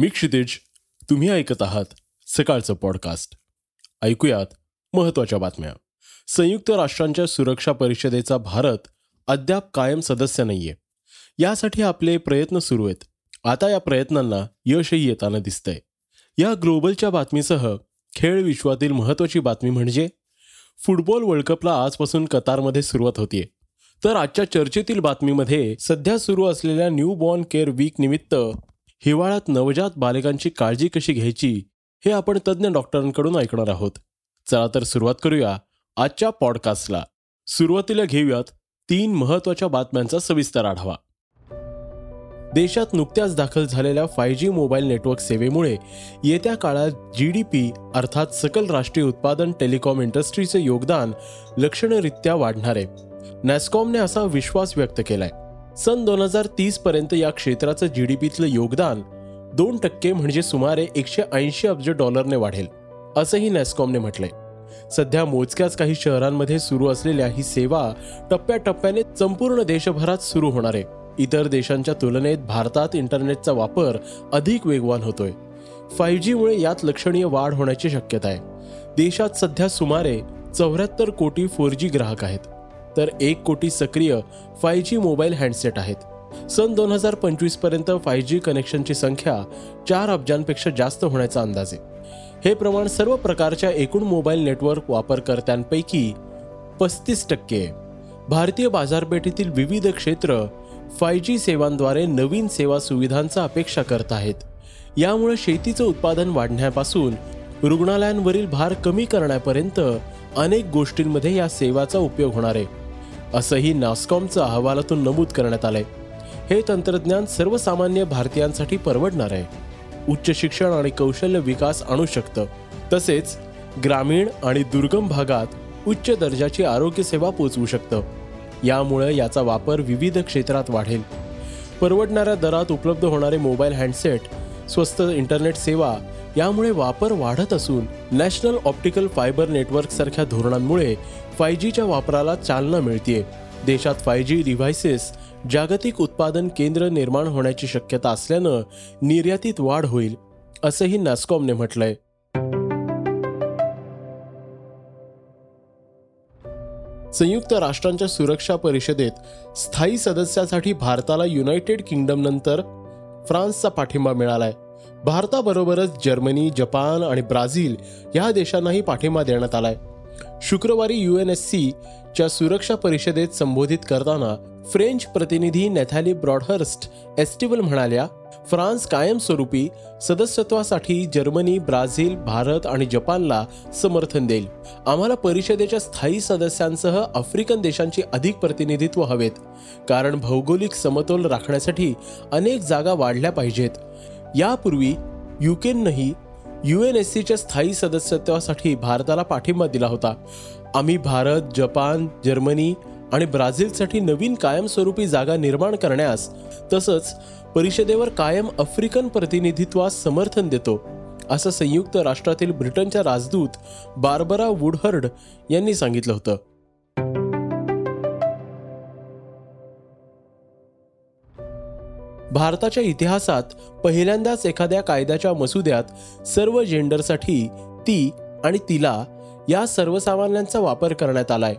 मी क्षितिज तुम्ही ऐकत आहात सकाळचं पॉडकास्ट ऐकूयात महत्त्वाच्या बातम्या. संयुक्त राष्ट्रांच्या सुरक्षा परिषदेचा भारत अद्याप कायम सदस्य नाहीये. यासाठी आपले प्रयत्न सुरू आहेत. आता या प्रयत्नांना यशही येताना दिसतंय. या ग्लोबलच्या बातमीसह खेळ विश्वातील महत्वाची बातमी म्हणजे फुटबॉल वर्ल्ड कपला आजपासून कतारमध्ये सुरुवात होतीये. तर आजच्या चर्चेतील बातमीमध्ये सध्या सुरू असलेल्या न्यू बॉर्न केअर वीक निमित्त हिवाळ्यात नवजात बालकांची काळजी कशी घ्यायची हे आपण तज्ज्ञ डॉक्टरांकडून ऐकणार आहोत. चला तर सुरुवात करूया आजच्या पॉडकास्टला. सुरुवातीला घेऊयात तीन महत्त्वाच्या बातम्यांचा सविस्तर आढावा. देशात नुकत्याच दाखल झालेल्या फाय जी मोबाईल नेटवर्क सेवेमुळे येत्या काळात जी डी पी अर्थात सकल राष्ट्रीय उत्पादन टेलिकॉम इंडस्ट्रीचे योगदान लक्षणीयरित्या वाढणार आहे. नॅस्कॉमने असा विश्वास व्यक्त केलाय. सन दोन हजार तीस पर्यंत या क्षेत्राचं जी डी पीतलं योगदान दोन टक्के म्हणजे सुमारे एकशे ऐंशी अब्ज डॉलरने वाढेल असंही नॅस्कॉमने म्हटलंय. सध्या मोजक्याच काही शहरांमध्ये सुरू असलेल्या ही सेवा टप्प्याटप्प्याने संपूर्ण देशभरात सुरू होणार आहे. इतर देशांच्या तुलनेत भारतात इंटरनेटचा वापर अधिक वेगवान होतोय. फाईव्ह जीमुळे यात लक्षणीय वाढ होण्याची शक्यता आहे. देशात सध्या सुमारे चौऱ्याहत्तर कोटी फोर जी ग्राहक आहेत. तर एक कोटी सक्रिय फाय जी मोबाईल हँडसेट आहेत. सन दोन हजार पंचवीसपर्यंत फाय जी कनेक्शनची संख्या चार अब्जांपेक्षा जास्त होण्याचा अंदाज आहे. हे प्रमाण सर्व प्रकारच्या एकूण मोबाईल नेटवर्क वापरकर्त्यांपैकी पस्तीस टक्के भारतीय बाजारपेठेतील विविध क्षेत्र फाय जी सेवांद्वारे नवीन सेवा सुविधांचा अपेक्षा करत आहेत. यामुळे शेतीचं उत्पादन वाढण्यापासून रुग्णालयांवरील भार कमी करण्यापर्यंत अनेक गोष्टींमध्ये या सेवाचा उपयोग होणार आहे. असंही नास्कॉमचं अहवालातून नमूद करण्यात आलंय. हे तंत्रज्ञान सर्वसामान्य भारतीयांसाठी परवडणार आहे. उच्च शिक्षण आणि कौशल्य विकास आणू शकतं. तसेच ग्रामीण आणि दुर्गम भागात उच्च दर्जाची आरोग्य सेवा पोचवू शकतं. यामुळे याचा वापर विविध क्षेत्रात वाढेल. परवडणाऱ्या दरात उपलब्ध होणारे मोबाईल हँडसेट स्वस्त इंटरनेट सेवा यामुळे वापर वाढत असून नॅशनल ऑप्टिकल फायबर नेटवर्क सारख्या धोरणांमुळे फाय जीच्या वापराला चालना मिळतीये. देशात फाय जी डिव्हायसेस जागतिक उत्पादन केंद्र निर्माण होण्याची शक्यता असल्यानं निर्यातीत वाढ होईल असंही नॅस्कॉमने म्हटलंय. संयुक्त राष्ट्रांच्या सुरक्षा परिषदेत स्थायी सदस्यासाठी भारताला युनायटेड किंगडम नंतर फ्रान्सचा पाठिंबा मिळालाय. भारताबरोबरच जर्मनी जपान आणि ब्राझील या देशांनाही पाठिंबा देण्यात आलाय. शुक्रवारी यू एन एस च्या सुरक्षा परिषदेत संबोधित करताना फ्रेंच प्रतिनिधी नॅथॅली ब्रॉडहर्स्ट एस्टिवल म्हणाल्या फ्रान्स कायमस्वरूपी सदस्यत्वासाठी जर्मनी ब्राझील भारत आणि जपानला समर्थन देईल. आम्हाला परिषदेच्या स्थायी सदस्यांसह आफ्रिकन देशांची अधिक प्रतिनिधित्व हवेत. कारण भौगोलिक समतोल राखण्यासाठी अनेक जागा वाढल्या पाहिजेत. यापूर्वी युकेनंही सीच्या स्थायी सदस्यत्वासाठी भारताला पाठिंबा दिला होता. आम्ही भारत जपान जर्मनी आणि ब्राझीलसाठी नवीन कायमस्वरूपी जागा निर्माण करण्यास तसंच परिषदेवर कायम आफ्रिकन प्रतिनिधित्वास समर्थन देतो असं संयुक्त राष्ट्रातील ब्रिटनच्या राजदूत बार्बरा वुडहर्ड यांनी सांगितलं होतं. भारताच्या इतिहासात पहिल्यांदाच एखाद्या कायद्याच्या मसुद्यात सर्व जेंडरसाठी ती आणि तिला या सर्वसामान्यांचा वापर करण्यात आलाय.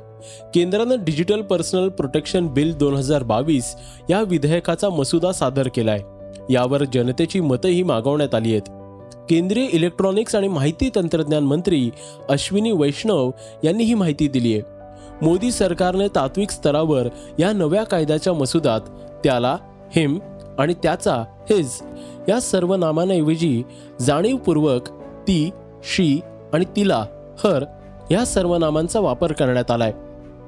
केंद्रानं डिजिटल पर्सनल प्रोटेक्शन बिल दोन हजार बावीस या विधेयकाचा मसुदा सादर केलाय. यावर जनतेची मतंही मागवण्यात आली आहेत. केंद्रीय इलेक्ट्रॉनिक्स आणि माहिती तंत्रज्ञान मंत्री अश्विनी वैष्णव यांनी ही माहिती दिली आहे. मोदी सरकारने तात्विक स्तरावर या नव्या कायद्याच्या मसुदात त्याला हिम आणि त्याचा हिज या सर्व नामांऐवजी जाणीवपूर्वक ती शी आणि तिला हर या सर्व नामांचा वापर करण्यात आलाय.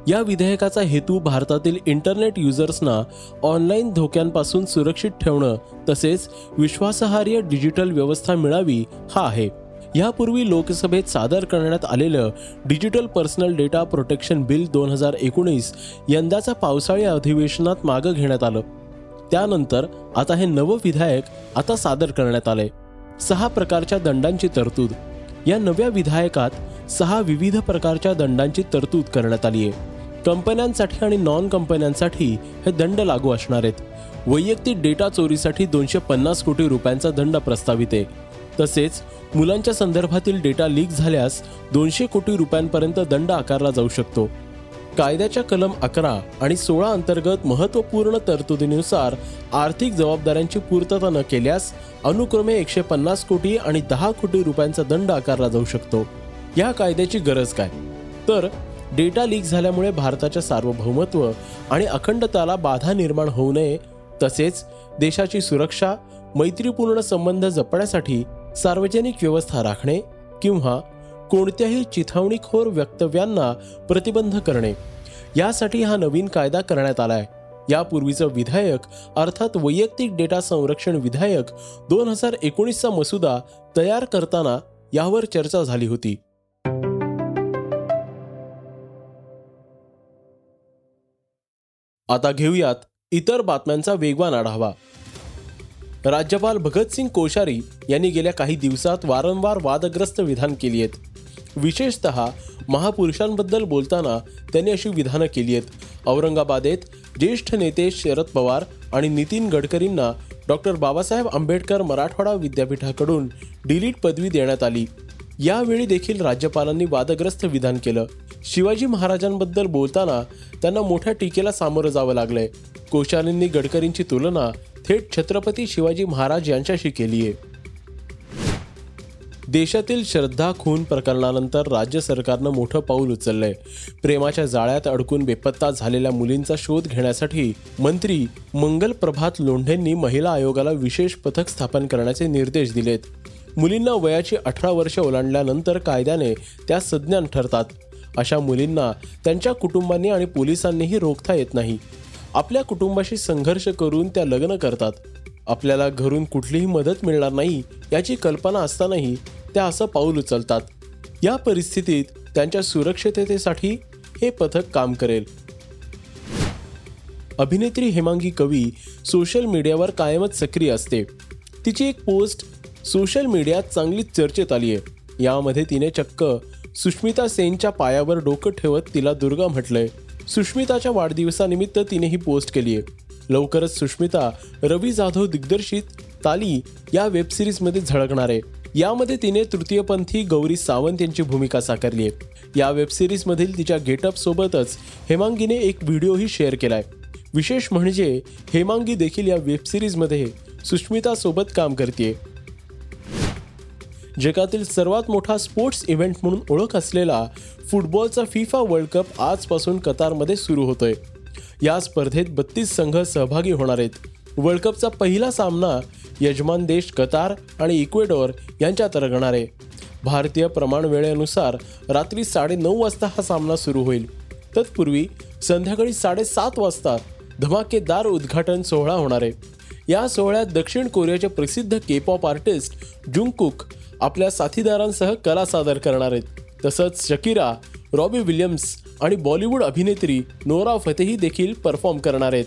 या विधेयकाचा हेतू भारतातील इंटरनेट युजर्सना ऑनलाईन धोक्यांपासून सुरक्षित ठेवणं तसेच विश्वासार्ह डिजिटल व्यवस्था मिळावी हा आहे. यापूर्वी लोकसभेत सादर करण्यात आलेलं digital personal data protection bill दोन हजार एकोणीस यंदाचा पावसाळी अधिवेशनात मागं घेण्यात आलं. त्यानंतर आता हे नवं विधायक आता सादर करण्यात आले. सहा प्रकारच्या दंडांची तरतूद. या नव्या विधायकात सहा विविध प्रकारच्या दंडांची तरतूद करण्यात आली आहे कंपन्यांसाठी आणि नॉन कंपन्यांसाठी हे दंड लागू असणार आहेत. वैयक्तिक डेटा चोरीसाठी दोनशे पन्नास कोटी रुपयांचा दंड प्रस्तावित आहे. तसेच मुलांच्या संदर्भातील डेटा लीक झाल्यास दोनशे कोटी रुपयांपर्यंत दंड आकारला जाऊ शकतो. कायद्याच्या कलम अकरा आणि सोळा अंतर्गत महत्त्वपूर्ण तरतुदीनुसार आर्थिक जबाबदाऱ्यांची पूर्तता न केल्यास अनुक्रमे एकशे पन्नास कोटी आणि दहा कोटी रुपयांचा दंड आकारला जाऊ शकतो. या कायद्याची गरज काय? तर डेटा लीक झाल्यामुळे भारताच्या सार्वभौमत्व आणि अखंडताला बाधा निर्माण होऊ नये तसेच देशाची सुरक्षा मैत्रीपूर्ण संबंध जपण्यासाठी सार्वजनिक व्यवस्था राखणे किंवा कोणत्याही चिथावणीखोर वक्तव्यांना प्रतिबंध करणे. यासाठी हा नवीन कायदा करण्यात आलाय. यापूर्वीचं विधायक अर्थात वैयक्तिक डेटा संरक्षण विधायक दोन हजार एकोणीसचा मसुदा तयार करताना यावर चर्चा झाली होती. आता घेऊयात इतर बातम्यांचा वेगवान आढावा. राज्यपाल भगतसिंग कोश्यारी यांनी गेल्या काही दिवसात वारंवार वादग्रस्त विधान केली आहेत. विशेषत महापुरुषांबद्दल बोलताना त्यांनी अशी विधानं केली आहेत. औरंगाबादेत ज्येष्ठ नेते शरद पवार आणि नितीन गडकरींना डॉक्टर बाबासाहेब आंबेडकर मराठवाडा विद्यापीठाकडून डिलीट पदवी देण्यात आली. यावेळी देखील राज्यपालांनी वादग्रस्त विधान केलं. शिवाजी महाराजांबद्दल बोलताना त्यांना मोठ्या टीकेला सामोरं जावं लागलंय. कोश्यालींनी गडकरींची तुलना थेट छत्रपती शिवाजी महाराज यांच्याशी केली आहे देशातील श्रद्धा खून प्रकरणानंतर राज्य सरकारनं मोठं पाऊल उचललंय. प्रेमाच्या जाळ्यात अडकून बेपत्ता झालेल्या मुलींचा शोध घेण्यासाठी मंत्री मंगल प्रभात लोंढेंनी महिला आयोगाला विशेष पथक स्थापन करण्याचे निर्देश दिलेत. मुलींना वयाची अठरा वर्ष ओलांडल्यानंतर कायद्याने त्या सज्ञान ठरतात. अशा मुलींना त्यांच्या कुटुंबांनी आणि पोलिसांनीही रोखता येत नाही. आपल्या कुटुंबाशी संघर्ष करून त्या लग्न करतात. आपल्याला घरून कुठलीही मदत मिळणार नाही याची कल्पना असतानाही त्या असं पाऊल उचलतात. या परिस्थितीत त्यांच्या सुरक्षिततेसाठी हे पथक काम करेल. अभिनेत्री हेमांगी कवी सोशल मीडियावर कायमच सक्रिय असते. तिची एक पोस्ट सोशल मीडियात चांगलीच चर्चेत आली आहे. यामध्ये तिने चक्क सुष्मिता सेनच्या पायावर डोकं ठेवत तिला दुर्गा म्हटलंय. सुष्मिताच्या वाढदिवसानिमित्त तिने ही पोस्ट केली आहे. लवकरच सुष्मिता रवी जाधव दिग्दर्शित ताली या वेबसिरीजमध्ये झळकणार आहे. यामध्ये तिने तृतीयपंथी गौरी सावंत यांची भूमिका साकारली आहे. या वेबसिरीजमधील तिच्या गेटअप सोबतच हेमांगीने एक व्हिडिओही शेअर केलाय. विशेष म्हणजे हेमांगी देखील या वेबसिरीजमध्ये सुष्मिता सोबत काम करते जगातील सर्वात मोठा स्पोर्ट्स इव्हेंट म्हणून ओळख असलेला फुटबॉलचा फिफा वर्ल्ड कप आजपासून कतारमध्ये सुरू होतोय. या स्पर्धेत बत्तीस संघ सहभागी होणार आहेत. वर्ल्ड कपचा पहिला सामना यजमान देश कतार आणि इक्वेडोर यांच्यात रंगणार आहे. भारतीय प्रमाण वेळेनुसार रात्री साडेनऊ वाजता हा सामना सुरू होईल. तत्पूर्वी संध्याकाळी साडेसात वाजता धमाकेदार उद्घाटन सोहळा होणार आहे. या सोहळ्यात दक्षिण कोरियाचे प्रसिद्ध के पॉप आर्टिस्ट जुंगकुक आपल्या साथीदारांसह कला सादर करणार आहेत. तसंच शकीरा रॉबी विलियम्स आणि बॉलिवूड अभिनेत्री नोरा फतेही देखील परफॉर्म करणार आहेत.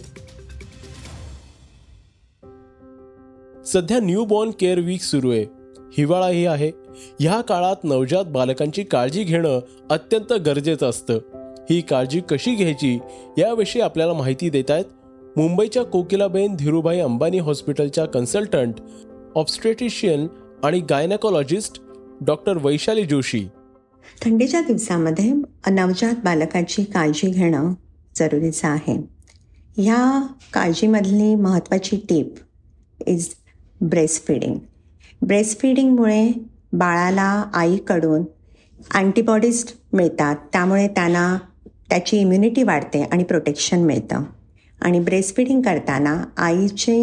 सध्या न्यू बॉर्न केअर वीक सुरू आहे. हिवाळाही आहे. ह्या काळात नवजात बालकांची काळजी घेणं अत्यंत गरजेचं असतं. ही काळजी कशी घ्यायची याविषयी आपल्याला माहिती देत आहेत मुंबईच्या कोकिलाबेन धीरूभाई अंबानी हॉस्पिटलच्या कन्सल्टंट ऑब्स्ट्रेटिशियन आणि गायनेकॉलॉजिस्ट डॉक्टर वैशाली जोशी. थंडीच्या दिवसामध्ये नवजात बालकाची काळजी घेणं जरुरीचं आहे. ह्या काळजीमधली महत्त्वाची टीप इज ब्रेस्ट फिडिंग बाळाला आईकडून अँटीबॉडीज मिळतात. त्यामुळे त्यांना त्याची इम्युनिटी वाढते आणि प्रोटेक्शन मिळतं. आणि ब्रेस्टफिडिंग करताना आईचे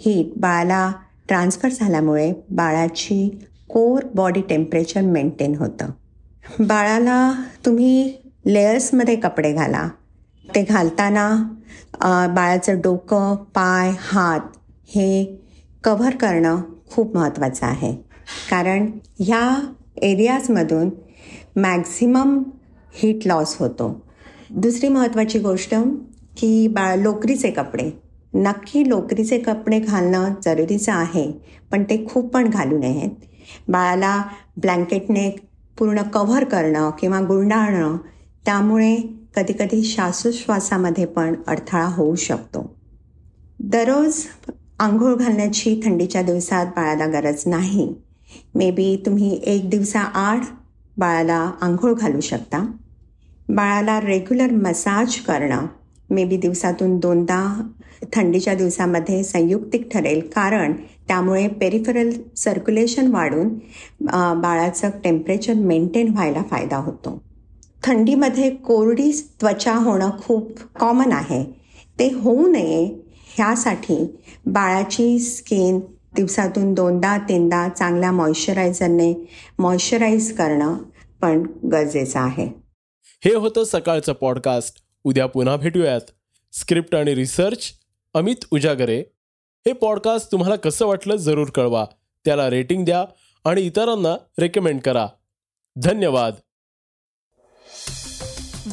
हीट बाळाला ट्रान्सफर झाल्यामुळे बाळाची कोर बॉडी टेम्परेचर मेंटेन होतं. बाळाला तुम्ही लेयर्समध्ये कपडे घाला. ते घालताना बाळाचं डोकं पाय हात हे कव्हर करणं खूप महत्त्वाचं आहे. कारण ह्या एरियाजमधून मॅक्झिमम हीट लॉस होतो. दुसरी महत्त्वाची गोष्ट की बाळ लोकरीचे कपडे. नक्की लोकरीचे कपडे घालणं जरुरीचं आहे पण ते खूप पण घालू नयेत. बाळाला ब्लँकेटने पूर्ण कव्हर करणं किंवा गुंडाळणं त्यामुळे कधीकधी श्वासोश्वासामध्ये पण अडथळा होऊ शकतो. दररोज आंघोळ घालण्याची थंडीच्या दिवसात बाळाला गरज नाही. मे बी तुम्ही एक दिवसाआड बाळाला आंघोळ घालू शकता. बाळाला रेग्युलर मसाज करणं मे बी दिवसातून दोनदा थंडीच्या दिवसामध्ये संयुक्तिक ठरेल. कारण त्यामुळे पेरिफरल सर्क्युलेशन वाढून बाळाचं टेम्परेचर मेंटेन व्हायला फायदा होतो. थंडीमध्ये कोरडी त्वचा होणं खूप कॉमन आहे. ते होऊ नये ह्यासाठी बाळाची स्किन दिवसातून दोनदा तीनदा चांगल्या मॉइश्चरायझरने मॉइश्चराईज करणं पण गरजेचं आहे. हे होतं सकाळचं पॉडकास्ट उद्या पुन्हा भेटूयात. स्क्रिप्ट आणि रिसर्च अमित उजागरे. हे पॉडकास्ट तुम्हाला कसं वाटलं जरूर कळवा. त्याला रेटिंग द्या आणि इतरांना रेकमेंड करा. धन्यवाद.